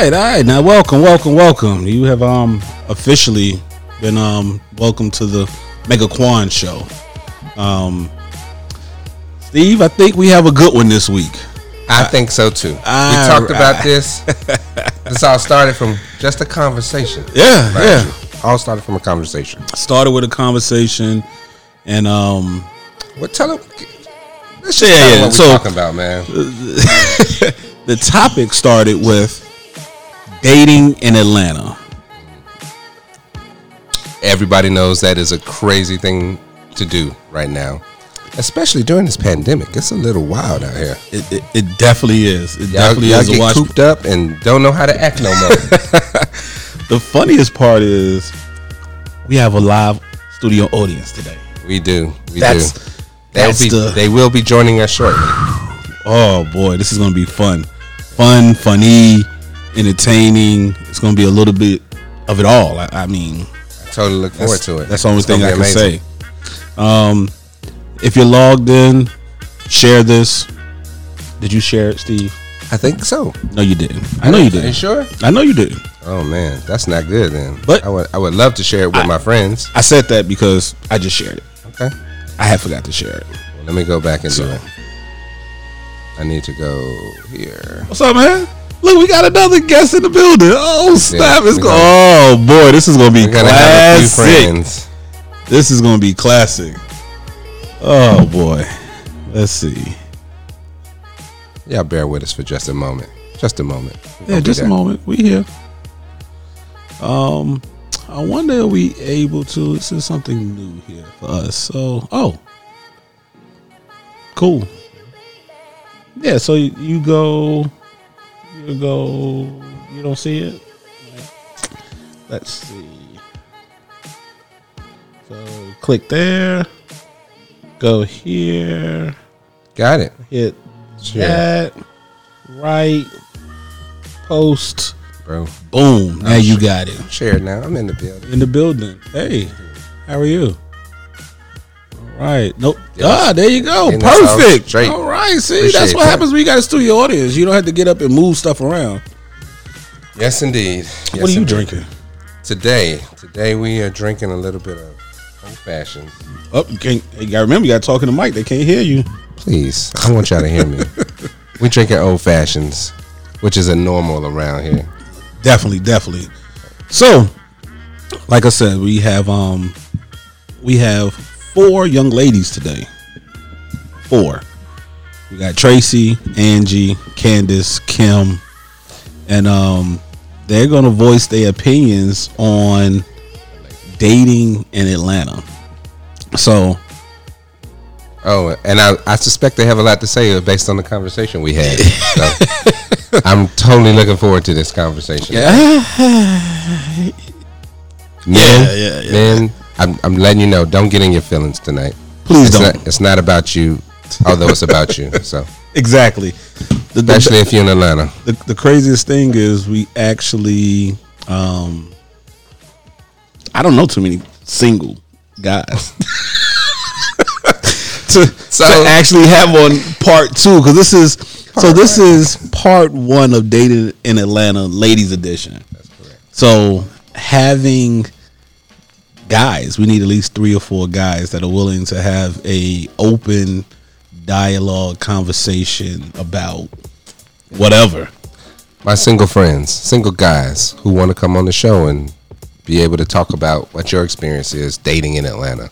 right, all right. Now, welcome, welcome, welcome. You have um officially been um welcome to the Mega Quan show. Um, Steve, I think we have a good one this week. I think so too. All we talked right. about this. this all started from just a conversation. Yeah, Right. yeah. All started from a conversation. Started with a conversation, and um, What tell them? Let's Yeah, just tell 'em yeah, what so- we're talking about, man. the topic started with dating in Atlanta. Everybody knows that is a crazy thing to do right now, especially during this pandemic. It's a little wild out here. It, it, it definitely is. It Y'all, definitely y'all is get cooped up and don't know how to act no more. The funniest part is we have a live studio audience today. we do. We That's do. They'll that's be, the they will be joining us shortly. oh boy, this is gonna be fun, fun, funny, entertaining. It's gonna be a little bit of it all. I, I mean, I Totally look forward to it. that's the only It's thing I can amazing. say. Um, if you're logged in, share this. Did you share it, Steve? I think so. No, you didn't. I know you Are you didn't. sure? I know you didn't. Oh man, that's not good then. But- I would I would love to share it with my friends. I said that because I just shared it. Okay. I had forgot to share it. Well, let me go back and So- do it. I need to go here. What's up, man? Look, we got another guest in the building. Oh snap! it's we go- got- Oh boy, this is gonna be We're gonna have a few classic. This is gonna be classic. Oh boy, let's see. Y'all bear with us for just a moment. Just a moment. We're Yeah, just a moment. We here. Um, I wonder are we able to. This is something new here for us. So, oh, cool. Yeah. So you, you go, you go. You don't see it. Let's see. So click there. Go here. Got it. Hit that. Right. Post. bro. Boom. Now you got it. Share now. I'm in the building. In the building. Hey, how are you? All right. Nope. Ah, there you go. And Perfect. All right. See, Appreciate that's what that. happens when you got a studio audience. You don't have to get up and move stuff around. Yes, indeed. what are you indeed. drinking? today? Today we are drinking a little bit of old fashioned. Oh, you can't. You gotta remember, you got talking to talk in the mic. They can't hear you. Please, I want y'all to hear me. we drinking old fashions, which is a normal around here. Definitely, definitely. So, like I said, we have um, we have four young ladies today. Four. We got Tracy, Angie, Candace, Kim, and um, they're gonna voice their opinions on dating in Atlanta. So, Oh, and I, I suspect they have a lot to say based on the conversation we had. So I'm totally looking forward to this conversation. Men, Yeah, yeah, yeah. men, I'm, I'm letting you know, don't get in your feelings tonight. please It's don't. not, it's not about you, although it's about you. So, exactly. The, the- especially if you're in Atlanta. the, the craziest thing is we actually um I don't know too many single guys to, So- to actually have on part two because this is so this is part one of dating in Atlanta ladies edition. That's correct. So having guys, we need at least three or four guys that are willing to have a open dialogue conversation about whatever. My single friends, single guys who want to come on the show and be able to talk about what your experience is dating in Atlanta.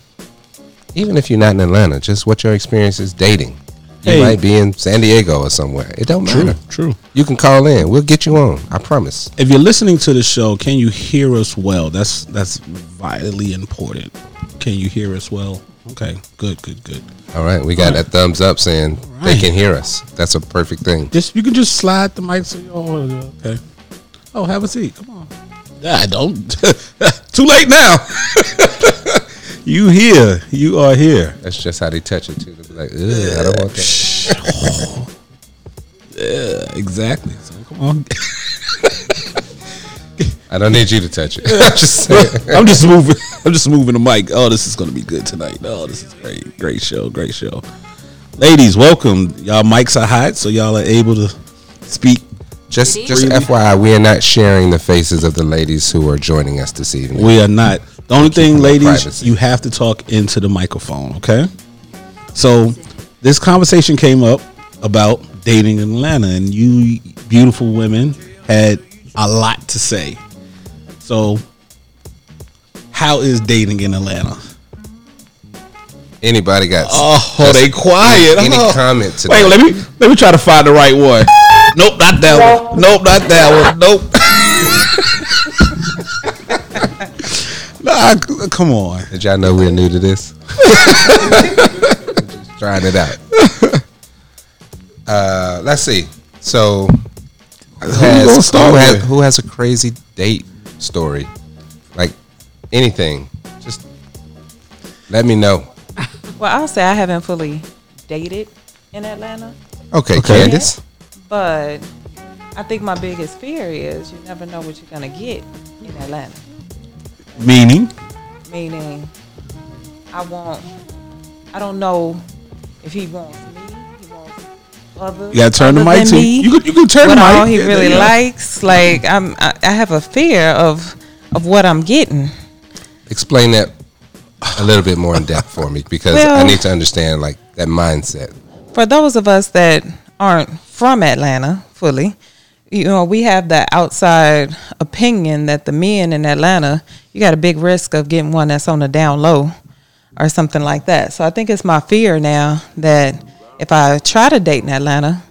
Even if you're not in Atlanta, just what your experience is dating. You Hey. might be in San Diego or somewhere. It don't matter. true. You can call in. We'll get you on. I promise. If you're listening to the show, can you hear us well? That's that's vitally important. Can you hear us well? Okay, good, good, good. All right. We got right. that thumbs up saying they can hear us. That's a perfect thing. Just you can just slide the mic so y'all okay. Oh, have a seat. Come on. Yeah, don't. Too late now. you here? You are here. That's just how they touch it too. They'll be like, Ugh, I don't want that. Yeah, exactly. So come on. I don't need you to touch it. I'm just saying. I'm just moving. I'm just moving the mic. Oh, this is gonna be good tonight. Oh, this is great. Great show. Great show. Ladies, welcome. Y'all mics are hot, so y'all are able to speak Just just is. FYI, we are not sharing the faces of the ladies who are joining us this evening. We are not. The only thing, ladies, privacy. you have to talk into the microphone, okay? So, this conversation came up about dating in Atlanta, and you beautiful women had a lot to say. So, how is dating in Atlanta? Anybody got? Oh, just oh, they quiet. Any Oh. comment to Wait, let me let me try to find the right one. Nope, not that one. Nope, not that one. Nope. nah, come on. Did y'all know we're new to this? Just trying it out. Uh, let's see. So, who you gonna start who, has, who has a crazy date story? Like anything? Just let me know. Well, I'll say I haven't fully dated in Atlanta, Okay, Okay. Candace. but I think my biggest fear is you never know what you're gonna get in Atlanta. Meaning, Meaning, I won't. I don't know if he wants me, he wants others. you gotta turn the mic than to me. you. Can, you can turn what the mic. all he Yeah, really there you go. likes. Like I'm, I, I have a fear of of what I'm getting. Explain that a little bit more in depth for me because I need to understand like that mindset. For those of us that aren't from Atlanta fully, you know, we have the outside opinion that the men in Atlanta, you got a big risk of getting one that's on the down low or something like that. So I think it's my fear now that if I try to date in Atlanta,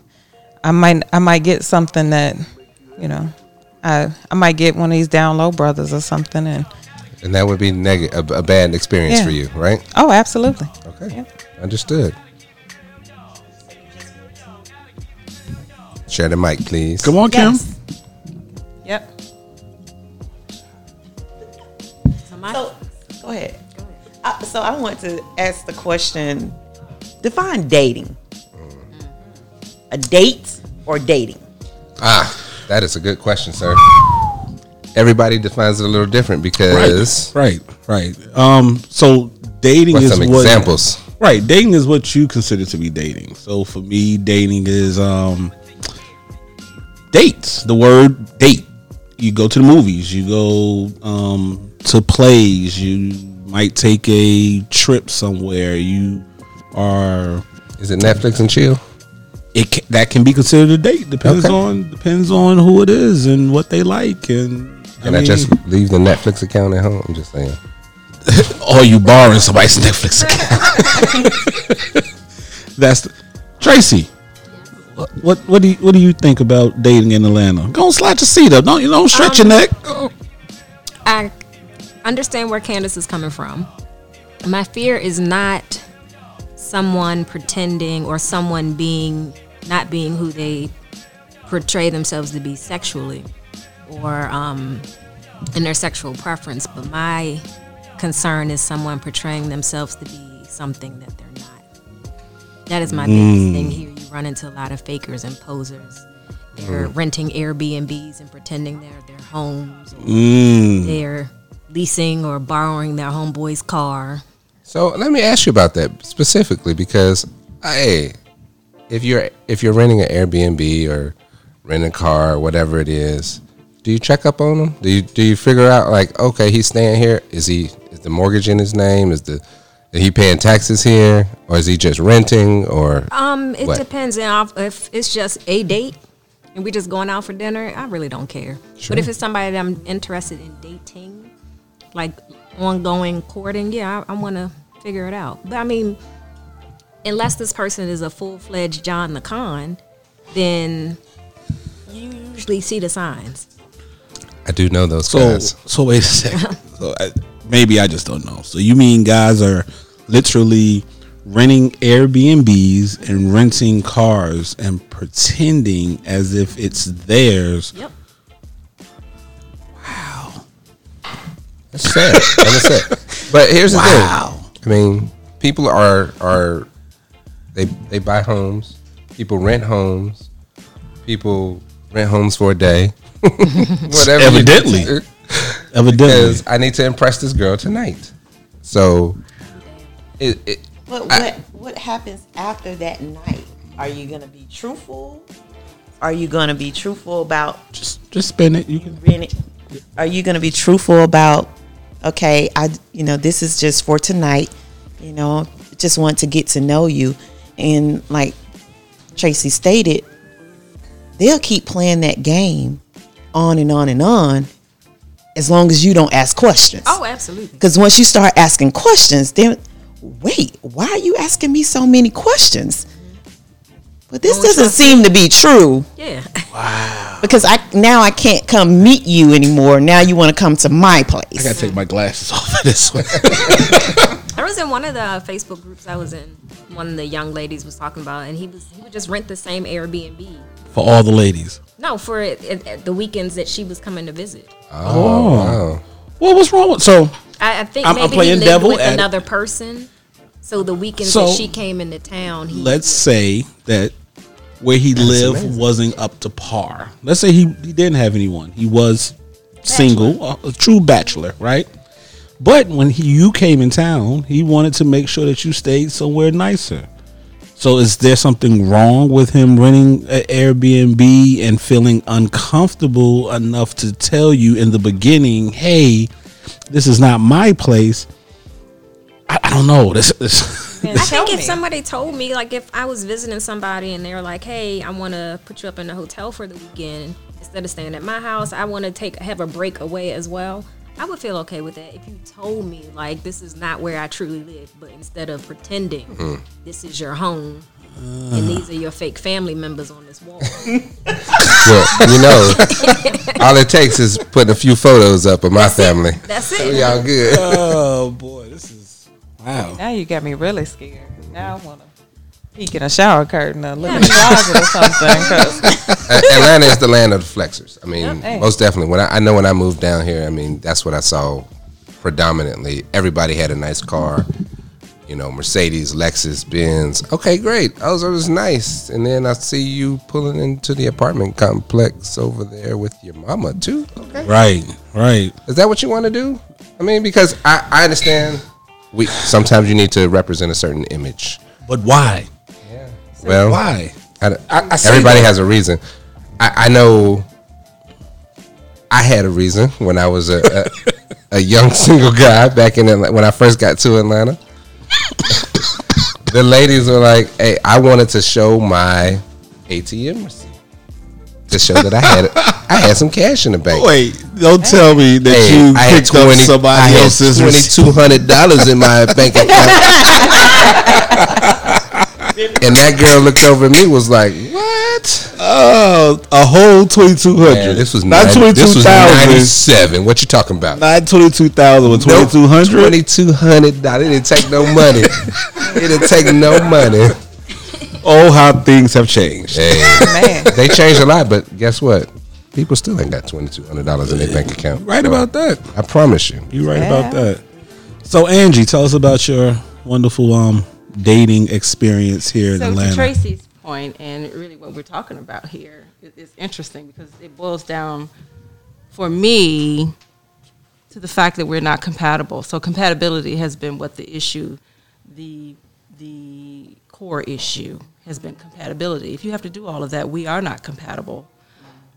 I might I might get something that, you know, I I might get one of these down low brothers or something and And that would be neg- a, a bad experience Yeah. for you, right? oh absolutely. Okay. Yeah. Understood. Share the mic, please. Come on, Kim. Yes. Yep. So So, go ahead. Uh, so I want to ask the question: Define dating. A date or dating? Ah, that is a good question, sir. Everybody defines it a little different because Right, right. Um, so dating what's is some what examples? Right, dating is what you consider to be dating. So for me, dating is um dates. The word date. You go to the movies, you go um to plays, you might take a trip somewhere, you are Is it Netflix and chill? it ca- that can be considered a date. Depends Okay. on depends on who it is and what they like and Can I, mean, just leave the Netflix account at home? I'm just saying. or you borrowing somebody's Netflix account. That's the, Tracy. What, what what do you what do you think about dating in Atlanta? Go and slide your seat up. Don't you don't stretch Um, your neck. I understand where Candace is coming from. My fear is not someone pretending or someone being not being who they portray themselves to be sexually or um, in their sexual preference, but my concern is someone portraying themselves to be something that they're not. That is my biggest thing here. You run into a lot of fakers and posers. They're renting Airbnbs and pretending they're their homes. Or Mm. they're leasing or borrowing their homeboy's car. So let me ask you about that specifically because, hey, if you're if you're renting an Airbnb or renting a car or whatever it is, do you check up on them? Do you do you figure out like, okay, he's staying here? Is he is the mortgage in his name? Is the is he paying taxes here, or is he just renting? Or Um, it What? depends on if it's just a date and we just going out for dinner. I really don't care. But if it's somebody that I'm interested in dating, like ongoing courting, yeah, I, I want to figure it out. But I mean, unless this person is a full fledged John the Con, then you usually see the signs. I do know those So guys. so wait a second. so I, maybe I just don't know. So you mean guys are literally renting Airbnbs and renting cars and pretending as if it's theirs. Yep. That's sad. That's sad. But here's the Wow. thing. I mean, people are are they they buy homes. People rent homes. People rent homes for a day. Whatever. you Evidently. do. Evidently. Because I need to impress this girl tonight. So it, it But what what happens after that night? Are you gonna be truthful are you going to be truthful about Just just spend it. You can. rent it? Are you going to be truthful about okay, I you know, this is just for tonight, you know, just want to get to know you and like Tracy stated, they'll keep playing that game on and on and on as long as you don't ask questions. Oh, absolutely. Because once you start asking questions, then wait, why are you asking me so many questions? But this Don't doesn't trust seem to be true Yeah. Wow. Because I now I can't come meet you anymore. Now you want to come to my place. I gotta take my glasses off of this one. I was in one of the uh, Facebook groups I was in. One of the young ladies was talking about, and he was he would just rent the same Airbnb. For all the ladies. No, for it, it, it- the weekends that she was coming to visit. Oh. Wow. Well, what's wrong with so? I, I think I'm- I'm maybe playing he lived devil with at- another person. So the weekends So, that she came into town, he Let's say that where he lived amazing. wasn't up to par. Let's say he, he didn't have anyone. He was single, a, a true bachelor, right? But when he, you came in town, he wanted to make sure that you stayed somewhere nicer. So is there something wrong with him renting an Airbnb and feeling uncomfortable enough to tell you in the beginning, "Hey, this is not my place." I, I don't know. This, this I think if somebody told me, like if I was visiting somebody and they were like, "Hey, I want to put you up in a hotel for the weekend instead of staying at my house. I want to take have a break away as well." I would feel okay with that if you told me like this is not where I truly live, but instead of pretending hmm. this is your home and uh. these are your fake family members on this wall. Well, you know, all it takes is putting a few photos up of my family. That's it. We it. all good. oh boy, this is wow. Now you got me really scared. Now I want to peek in a shower curtain or look in the closet or something. 'cause- A- Atlanta is the land of the flexers. I mean, Hey. most definitely. When I, I know when I moved down here, I mean that's what I saw predominantly. Everybody had a nice car, you know, Mercedes, Lexus, Benz. Okay, great. Those are just nice. And then I see you pulling into the apartment complex over there with your mama too. Okay, Right, right. is that what you want to do? I mean, because I, I understand. We sometimes you need to represent a certain image. But why? Yeah. Well, Why? I, I, I Everybody that. has a reason. I, I know. I had a reason when I was a, a, a young single guy back in Atlanta, when I first got to Atlanta. the ladies were like, "Hey, I wanted to show my ATM receipt to show that I had I had some cash in the bank." Wait, don't tell me that Hey, you I picked up somebody I else's twenty two hundred dollars in my bank account. and that girl looked over at me, was like, "What?" Oh, a whole twenty two hundred. This was not 90 twenty two thousand. ninety-seven. What you talking about? Not twenty two thousand with twenty two hundred. Twenty-two hundred dollars. It didn't take no money. it didn't take no money. Oh, how things have changed. Hey, Man, they changed a lot, but guess what? People still ain't got twenty-two hundred dollars in their bank account. Right So, about that. I promise you. You're right Yeah. about that. So Angie, tell us about your wonderful um dating experience here in So Atlanta. to Tracy's point, and really what we're talking about here is, is interesting because it boils down, for me, to the fact that we're not compatible. So compatibility has been what the issue, the the core issue has been compatibility. If you have to do all of that, we are not compatible,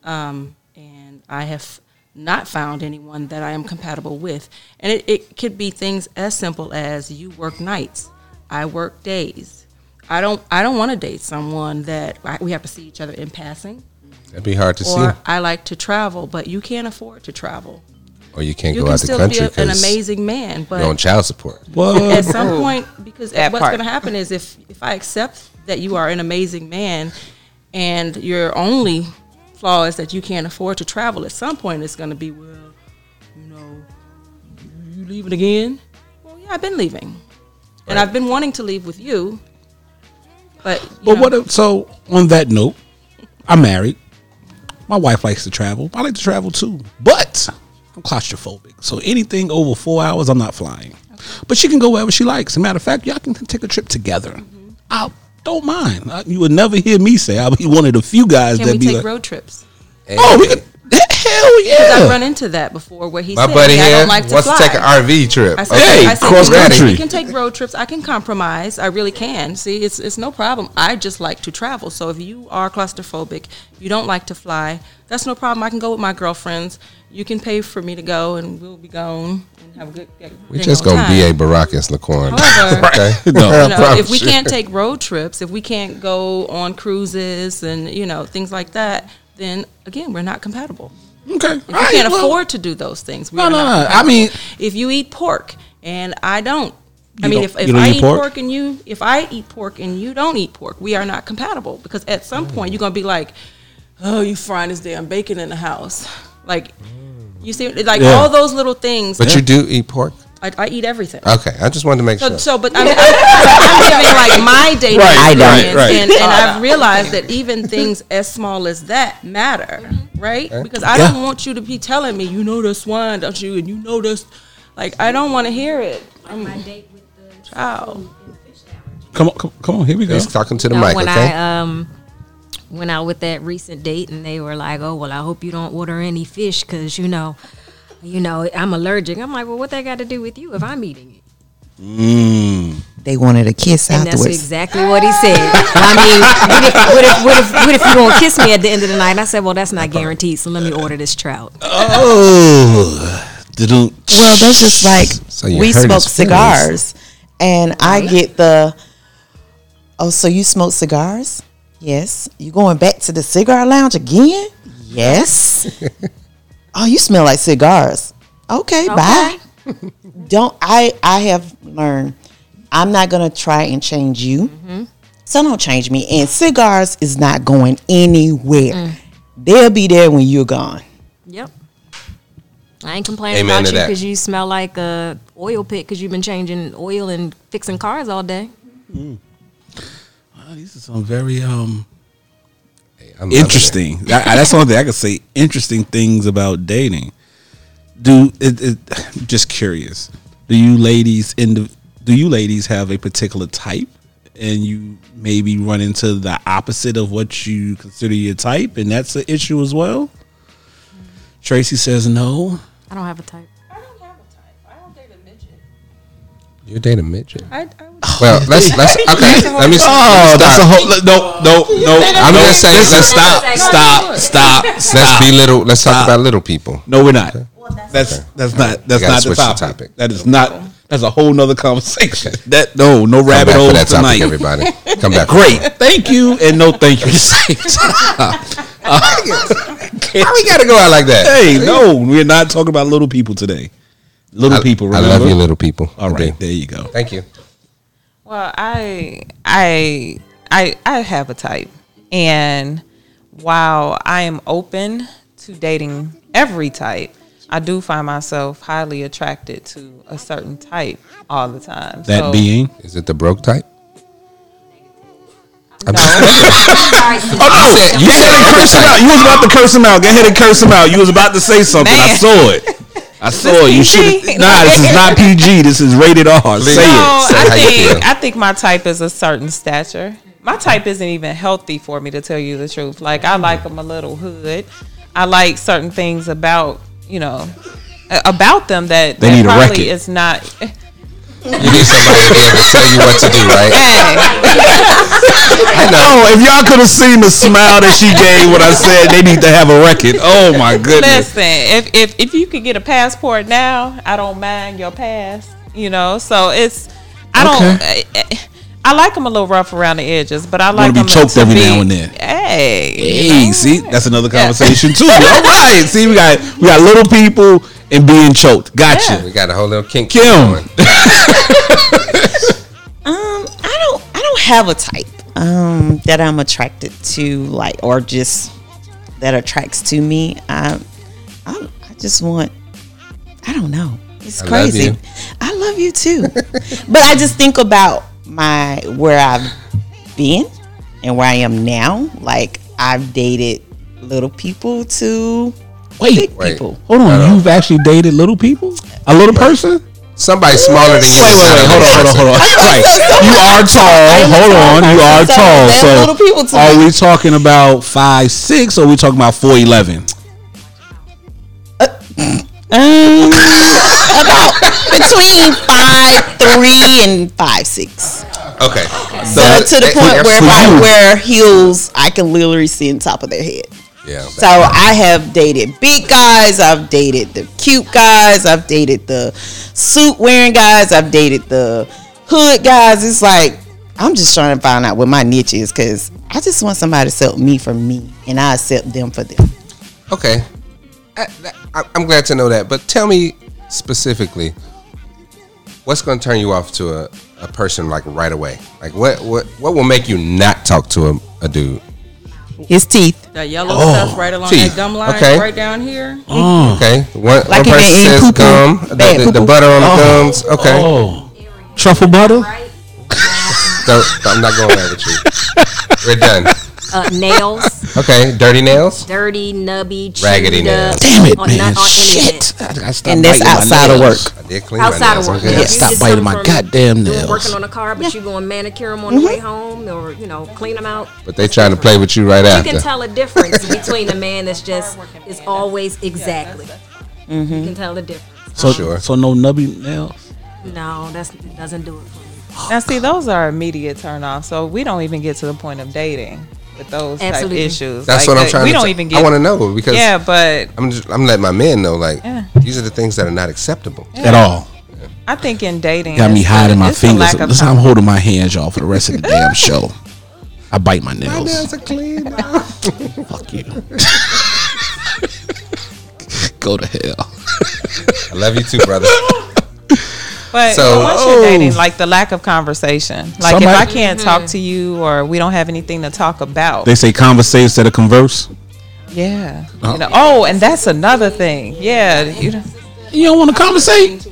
um, and I have not found anyone that I am compatible with. And it, it could be things as simple as you work nights, I work days. I don't I don't want to date someone that I, we have to see each other in passing. That'd be hard to Or see. I like to travel, but you can't afford to travel. Or you can't You go can out the still country be a, an amazing man, but you're on child support. at some point because That what's part. going to happen is if if I accept that you are an amazing man and your only flaw is that you can't afford to travel at some point it's going to be well you know you leaving again well yeah I've been leaving and I've been wanting to leave with you but you But know, what? If, so on that note, I'm married. My wife likes to travel. I like to travel too, but I'm claustrophobic. So anything over four hours, I'm not flying. But she can go wherever she likes. As a matter of fact, y'all can take a trip together. Mm-hmm. I don't mind. I, you would never hear me say I'll be one of the few guys can that we be take like, road trips "Oh, we could Hell yeah! Because I yeah. run into that before where he My said, buddy "Hey, I don't like to wants fly. to take an RV trip. I said, Hey, I said, cross "We can- country." We can take road trips. I can compromise. I really can. See, it's it's no problem. I just like to travel. So if you are claustrophobic, you don't like to fly, that's no problem. I can go with my girlfriends. You can pay for me to go, and we'll be gone and have a good. We're just gonna be a Baracus Lacorn. However, Okay. No. you know, if we you. can't take road trips, if we can't go on cruises and you know things like that, then again, we're not compatible. Okay. If you can't afford to do those things, we No, are no, not no. I mean- if you eat pork and I don't, I mean, if, if I eat eat pork? pork? and you, if I eat pork and you don't eat pork, we are not compatible because at some mm. point you're gonna be like, oh, you frying this damn bacon in the house, like. You see, like Yeah. all those little things. But you do eat pork? I, I eat everything. Okay, I just wanted to make So, sure. so but I'm, I'm, I'm giving like my dating Right, I experience, right, right. and, and I've realized that even things as small as that matter, right? Because I Yeah. don't want you to be telling me, you know this wine, don't you? And you know this, like I don't want to hear it. I'm, my date with the child. Come on, come, come on. Here we go. He's talking to the You know, mic, when okay? I um went out with that recent date and they were like, "Oh well, I hope you don't order any fish because you know, you know, I'm allergic." I'm like, "Well, what that got to do with you if I'm eating it?" Mm. They wanted a kiss And that's exactly what he said. I mean, what if, what if what if what if you gonna kiss me at the end of the night? And I said, "Well, that's not guaranteed. So let me order this trout." Oh. Didn't. Well, that's just like So we smoke cigars, and I get the. Oh, so you smoke cigars? Yes. You going back to the cigar lounge again? Yes. oh, you smell like cigars. Okay, bye. Don't I? I have learned. I'm not gonna try and change you. So don't change me. And cigars is not going anywhere. They'll be there when you're gone. Yep. I ain't complaining Amen about you because you smell like a oil pit because you've been changing oil and fixing cars all day. Oh, these are some very um I'm loving it. Interesting. That- that's one thing I could say. Interesting things about dating. Do it, it, just curious. Do you ladies in the, Do you ladies have a particular type, and you maybe run into the opposite of what you consider your type, and that's an issue as well? Tracy says no. I don't have a type. I don't have a type. I don't date a midget. You date a midget? I, I would, Well, let's let's okay. Let me. Oh, that's a whole no, no, no. I'm no, just saying. listen, Let's stop, stop, stop, Let's be little. Let's talk about little people. No, we're not. That's that's not that's gotta not the switch the topic. topic. That is not. That's a whole nother conversation. That no, no Come rabbit back for holes that topic, tonight. everybody. Come back. Great, thank you, and no thank you. at the. Why we gotta go out like that? hey, no, we're not talking about little people today. Little I, people. I love you, little people. All I right, do. there you go. Thank you. Well, I I I I have a type. And while I am open to dating every type, I do find myself highly attracted to a certain type all the time. That So- being. Is it the broke type? I'm No. Oh no! you Go ahead and curse him out. You was about to curse him out. Go ahead and curse him out. You was about to say something. I saw it. I saw it. You should. PG? Nah, this is not PG. This is rated R. Say No. it. Say I how think I think my type is a certain stature. My type isn't even healthy for me to tell you the truth. Like I like them a little hood. I like certain things about you know about them that, They that need probably is not. You need somebody to be able to tell you what to do, right? Hey, I know. Oh, if y'all could have seen the smile that she gave when I said they need to have a record. Oh my goodness. listen, if if if you could get a passport now, I don't mind your past. You know, so it's I don't. I, I like them a little rough around the edges, but I like them to be choked every now and then. Hey, Hey, see, that's another conversation too. All right, see, we got we got little people and being choked. Gotcha. We got a whole little kink Kim. going. Um, I don't I don't have a type um that I'm attracted to like or just that attracts to me. I I, I just want I don't know. It's I love crazy. you. I love you too. but I just think about my where I've been and where I am now. Like I've dated little people to Wait, wait, people. Hold on. You've actually dated little people? A little person? Somebody smaller than you. Wait, wait, wait. Hold on, hold on, hold on. Right. You are tall. Hold on. You are tall. So are we talking about five six or are we talking about four eleven? Uh, um, about between five three and five six. Okay. So, so to the eh, point where if I wear heels, I can literally see on top of their head. Yeah. So I have dated big guys. I've dated the cute guys. I've dated the suit wearing guys. I've dated the hood guys. It's like I'm just trying to find out what my niche is because I just want somebody to accept me for me, and I accept them for them. Okay. I, I'm glad to know that. But tell me specifically, what's going to turn you off to a, a person like right away? Like what what what will make you not talk to a, a dude? His teeth. That yellow Oh, stuff right along teeth. that gum line, Okay. right down here. Oh. Okay. One, Like one person says poo-poo. gum, the, the, the butter on the Oh. gums. Okay. Oh, truffle butter. Don't- I'm not going there with you. We're done. Uh, nails, Okay. Dirty nails. dirty, nubby, chewed Raggedy up, nails. Damn it, on- man! not on any of it. Shit, I gotta stop And that's biting outside of work. I did clean outside my of work. I'm You know, good. if you Stop biting my from goddamn doing- nails. Working on a car, but you going manicure them on the way mm-hmm. home, or you know, clean them out. But they trying to play with you right You after. You can tell a difference between a man that's just is always exactly. Mm-hmm. You can tell the difference. So, Sure. so no nubby nails. No, that's doesn't do it for me. Now, see, those are immediate turn off. So we don't even get to the point of dating with those Absolutely. type issues. That's Like what I'm that- trying We to don't t- even get. I want to know because Yeah, but I'm just, I'm letting my men know like Yeah. these are the things that are not acceptable. At all. I think in dating, Got me hiding my fingers. Listen, I'm holding my hands, y'all, for the rest of the damn show. I bite my nails. are clean. Fuck you. Go to hell. I love you too, brother. But So- once you're oh. dating, like the lack of conversation. Like Somebody- if I can't mm-hmm. talk to you or we don't have anything to talk about. They say conversate instead of converse. yeah. Uh-huh. You know, oh, and that's another thing. Yeah. You know, You don't want to conversate?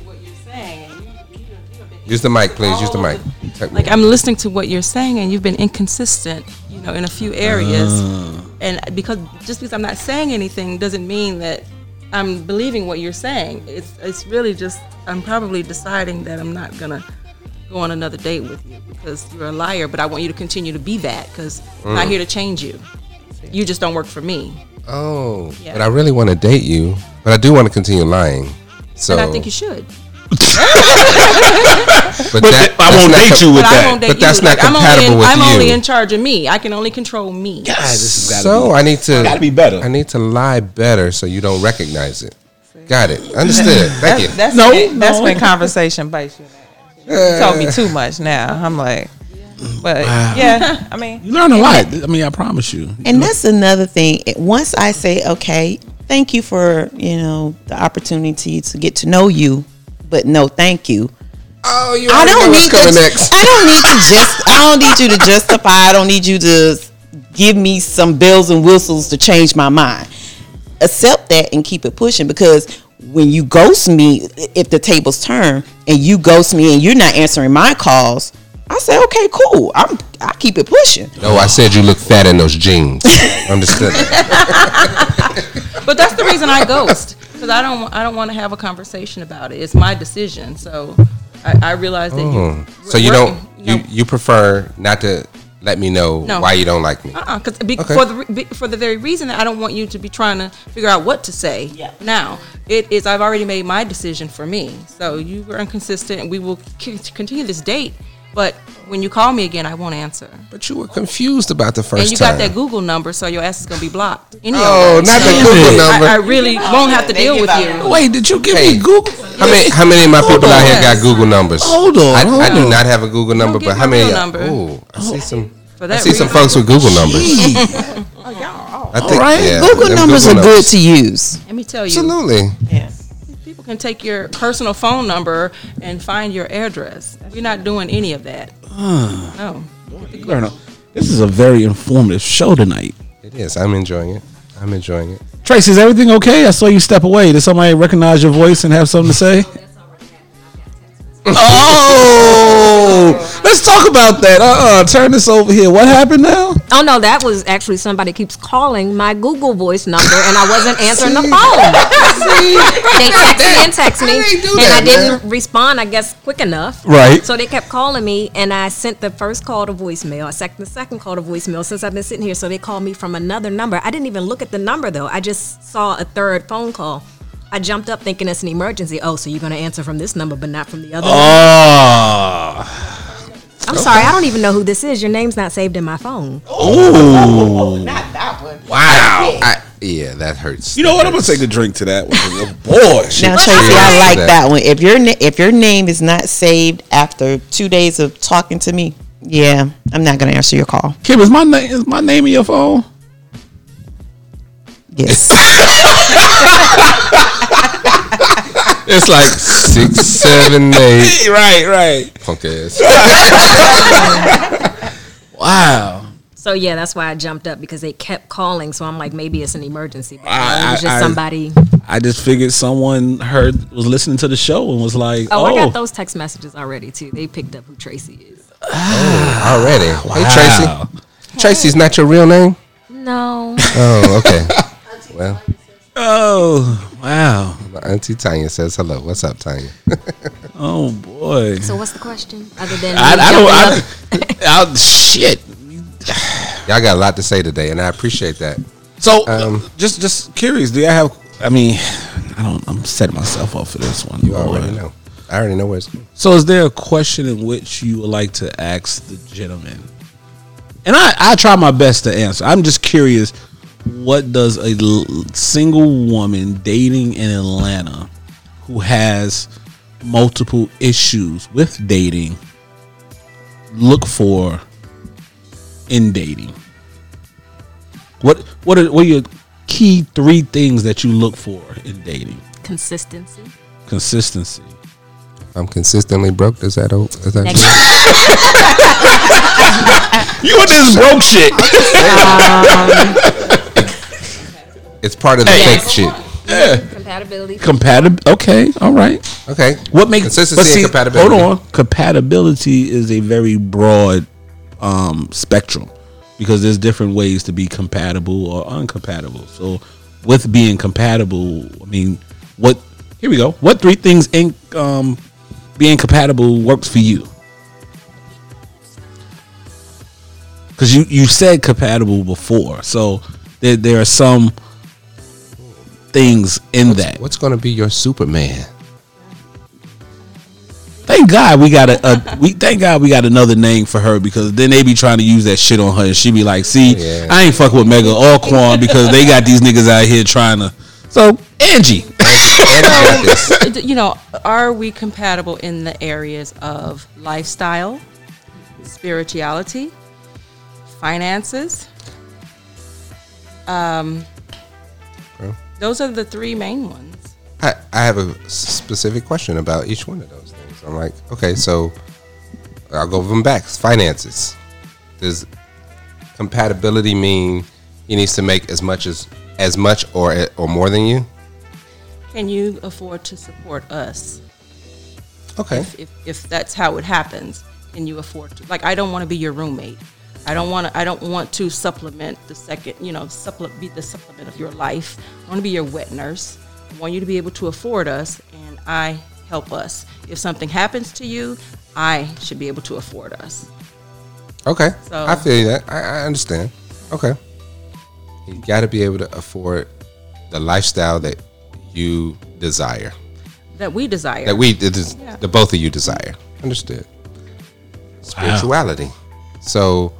Use the mic, please. Use the mic. Take- Like I'm listening to what you're saying, and you've been inconsistent, you know, in a few areas. Ah. And because just because I'm not saying anything doesn't mean that I'm believing what you're saying. It's it's really just I'm probably deciding that I'm not gonna go on another date with you because you're a liar. But I want you to continue to be that because I'm not mm. here to change you. You just don't work for me, oh, Yeah. but I really want to date you, but I do want to continue lying. So, and I think you should. but, But that, I won't date com- you with but that. But that's not Like, I'm only compatible in, with I'm only in charge of me. I can only control me. God, this has So I need to Gotta be better. I need to lie better so you don't recognize it. Got it. Understood. Thank you. that's, that's No, when, that's no. when conversation bites you. You told me too much now. I'm like, but yeah, I mean, You learn a lot. I mean, I promise you. And that's another thing. Once I say, okay, thank you for you know the opportunity to get to know you, but no, thank you. Oh, you I don't need coming to. next. I don't need to just. I don't need you to justify. I don't need you to give me some bells and whistles to change my mind. Accept that and keep it pushing because when you ghost me, if the tables turn and you ghost me and you're not answering my calls, I say, okay, cool. I'm. I keep it pushing. No, I said you look fat in those jeans. Understood. But that's the reason I ghost because I don't I don't want to have a conversation about it. It's my decision. So I, I realize that you. Hmm. So you don't you you prefer not to let me know No. why you don't like me. Uh-uh, cause be, Okay. for the be, for the very reason that I don't want you to be trying to figure out what to say. Yeah. Now it is I've already made my decision for me. So you were inconsistent, and we will c- continue this date. But when you call me again, I won't answer. But you were confused about the first and you time. got that Google number, so your ass is gonna be blocked. Anyway. Oh, not the Google it. number. I, I really won't have to they deal with out you. Wait, did you give Hey, me Google? How many how many of my people out here got Google numbers? Hold on, I, hold I do on. not have a Google number, but how many? real of number. y'all- I see oh. some. For I that see some folks with Google oh, numbers. Oh, I think, right. yeah, Google them numbers are good to use. Let me tell you, Absolutely. people can take your personal phone number and find your address. We're not doing any of that. no. Learn This is a very informative show tonight. It is. I'm enjoying it. I'm enjoying it. Tracy, is everything okay? I saw you step away. Did somebody recognize your voice and have something to say? Oh, let's talk about that. Uh, uh turn this over here. What happened now? Oh no, that was actually somebody keeps calling my Google Voice number, and I wasn't answering the phone. they text me and text me, and that, I didn't respond. I guess quick enough. Right. So they kept calling me, and I sent the first call to voicemail. I sent the second call to voicemail since I've been sitting here. So they called me from another number. I didn't even look at the number though. I just saw a third phone call. I jumped up thinking it's an emergency. Oh, so you're gonna answer from this number, but not from the other. Oh. I'm sorry, I don't even know who this is. Your name's not saved in my phone. Ooh. Not that one. Wow. I, yeah, that hurts. You know what? I'm gonna take a drink to that one. Oh, Boy, Now, shit. Tracy, I like That- that one. If your na- if your name is not saved after two days of talking to me, yeah, I'm not gonna answer your call. Kim, is my name is my name in your phone? Yes. It's like six, seven, eight. right, right. Punk ass. Wow. So yeah, that's why I jumped up because they kept calling. So I'm like, maybe it's an emergency. But I- it was just I- somebody. I just figured someone heard was listening to the show and was like, Oh, "Oh, I got oh. those text messages already too. They picked up who Tracy is. Oh, Already. Hey, Wow. Tracy. Tracy's not your real name? No, Oh, okay. well, oh, wow, my auntie Tanya says hello. What's up, Tanya? oh boy." so what's the question? Other than I, I don't. jumping I. I, shit. Y'all got a lot to say today, and I appreciate that. So, Um, just just curious. Do y'all have? I mean, I don't. I'm setting myself up for this one. You Lord. already know. I already know where it's going. So, is there a question in which you would like to ask the gentleman? And I, I try my best to answer. I'm just curious. What does a l- single woman dating in Atlanta who has multiple issues with dating look for in dating? What what are what are your key three things that you look for in dating? Consistency. Consistency. I'm consistently broke. Is that old? Is that Next, You with this broke shit? Um, It's part of the Yes. fake shit. compatibility. Compatible. Okay. All right. Okay. What makes consistency see, and compatibility? Hold on. Compatibility is a very broad um, spectrum because there's different ways to be compatible or uncompatible. So, with being compatible, I mean, what? Here we go. What three things in um, being compatible works for you? Because you you said compatible before, so there there are some things in that. What's going to be your Superman? Thank God we got a, a we thank God we got another name for her because then they be trying to use that shit on her and she be like, see, Yeah. I ain't fuck with Mega or Quan because they got these niggas out here trying to. So Angie, And got this. Uh, you know, are we compatible in the areas of lifestyle, spirituality, finances? Um, Well. Those are the three main ones. I, I have a specific question about each one of those things. I'm like, okay, so I'll go them back. Finances. Does compatibility mean he needs to make as much as as much or or more than you? Can you afford to support us? Okay. If, if, if that's how it happens, can you afford to? Like, I don't want to be your roommate. I don't want to. I don't want to supplement the second. You know, supplement be the supplement of your life. I want to be your wet nurse. I want you to be able to afford us, and I help us. If something happens to you, I should be able to afford us. Okay. So- I feel that. I, I understand. Okay. You got to be able to afford the lifestyle that you desire. That we desire. That we, the, Yeah. the both of you desire. Understood. Spirituality. So,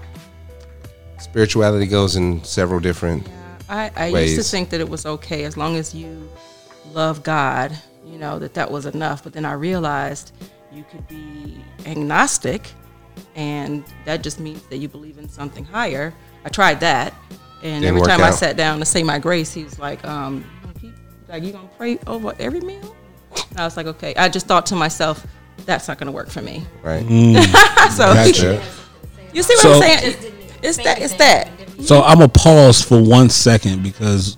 spirituality goes in several different. I, I used to think that it was okay as long as you love God, you know, that that was enough. But then I realized you could be agnostic, and that just means that you believe in something higher. I tried that, and Didn't every work time I sat down to say my grace, he was like, um, like you gonna pray over every meal? And I was like, okay. I just thought to myself, that's not gonna work for me. Right. so Gotcha. you see what So- I'm saying? It's, it's that. It's that. so I'm gonna pause for one second because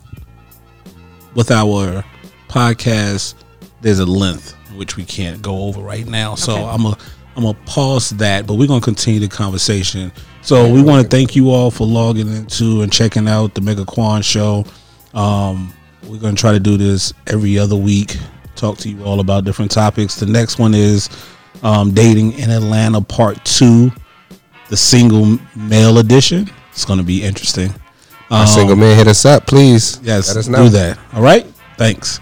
with our podcast, there's a length which we can't go over right now. So Okay. I'm gonna I'm gonna pause that, but we're gonna continue the conversation. So we want to thank you all for logging into and checking out the Mega Quan Show. Um, we're gonna try to do this every other week. Talk to you all about different topics. The next one is um, dating in Atlanta, part two, the single male edition. It's gonna be interesting. Our single um, man, hit us up, please. Yes, Let us do that. All right. Thanks.